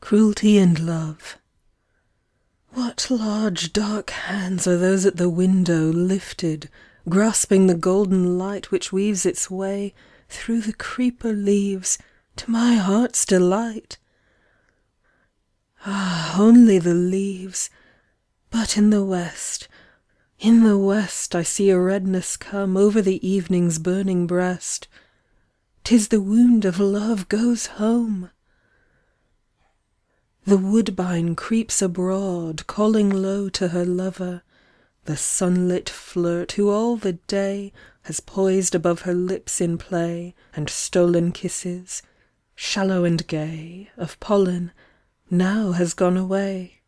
Cruelty and Love What large dark hands are those at the window Lifted, grasping the golden light which weaves Its way through the creeper leaves to my heart's delight? Ah, only the leaves, but in the west, in the west I see a redness come Over the evening's burning breast, 'Tis the wound of love goes home. The woodbine creeps abroad, calling low to her lover, The sunlit flirt who all the day Has poised above her lips in play, And stolen kisses, shallow and gay, Of pollen, now has gone away.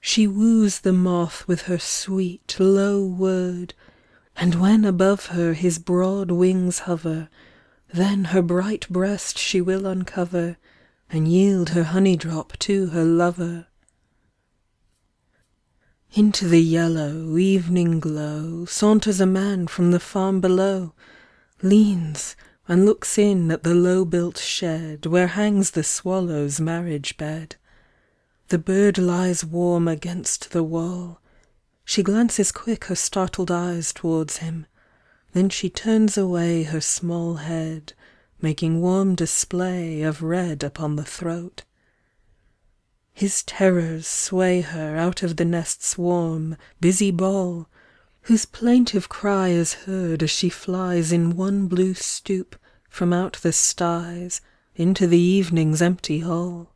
She woos the moth with her sweet, low word, And when above her his broad wings hover, Then her bright breast she will uncover, And yield her honey drop to her lover. Into the yellow, evening glow Saunters a man from the farm below, Leans, and looks in at the low built shed Where hangs the swallow's marriage bed. The bird lies warm against the wall, She glances quick her startled eyes towards him, Then she turns away her small head Making warm display Of red upon the throat. His terrors sway her out of the nest's warm, busy ball, Whose plaintive cry is heard as she flies In one blue stoop from out the sties Into the evening's empty hall.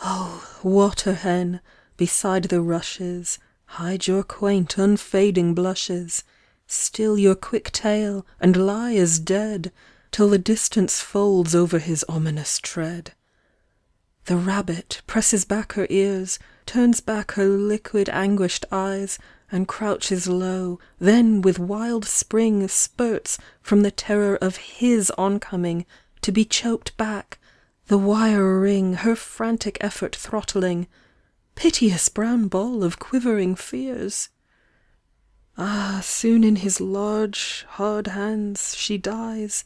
Oh, water hen, beside the rushes, Hide your quaint unfading blushes, Still your quick tail, and lie as dead, Till the distance folds over his ominous tread. The rabbit presses back her ears, Turns back her liquid anguished eyes, And crouches low, then with wild spring Spurts from the terror of his oncoming To be choked back, the wire ring Her frantic effort throttling. Piteous brown ball of quivering fears! Ah, soon in his large hard hands she dies,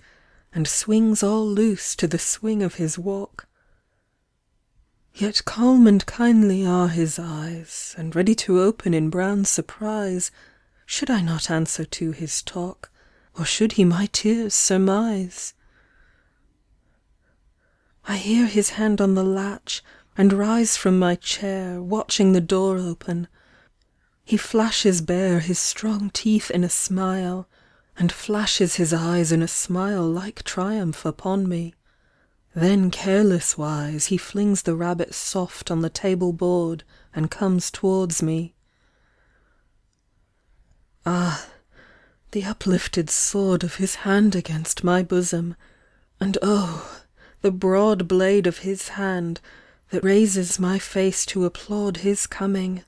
And swings all loose to the swing of his walk. Yet calm and kindly are his eyes, And ready to open in brown surprise, Should I not answer to his talk, Or should he my tears surmise. I hear his hand on the latch, and rise from my chair, Watching the door open. He flashes bare His strong teeth in a smile, And flashes his eyes in a smile like triumph upon me. Then careless wise He flings the rabbit soft on the table board And comes towards me. Ah, the uplifted sword of his hand against my bosom, And oh, the broad blade of his hand That raises my face to applaud his coming.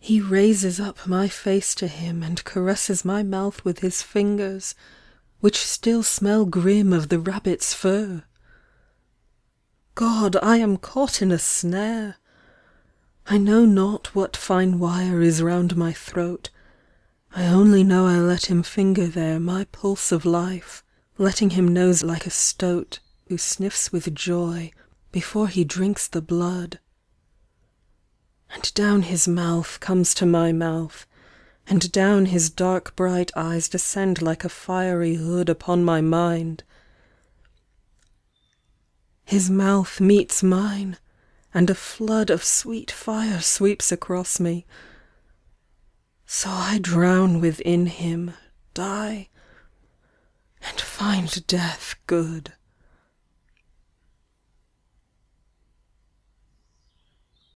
He raises up my face to him And caresses my mouth with his fingers, Which still smell grim of the rabbit's fur. God, I am caught in a snare! I know not what fine wire is round my throat, I only know I let him finger there My pulse of life, letting him nose like a stoat Who sniffs with joy before he drinks the blood. And down his mouth comes to my mouth, And down his dark bright eyes descend like a fiery hood Upon my mind. His mouth meets mine, and a flood Of sweet fire sweeps across me. So I drown within him, die, and find death good.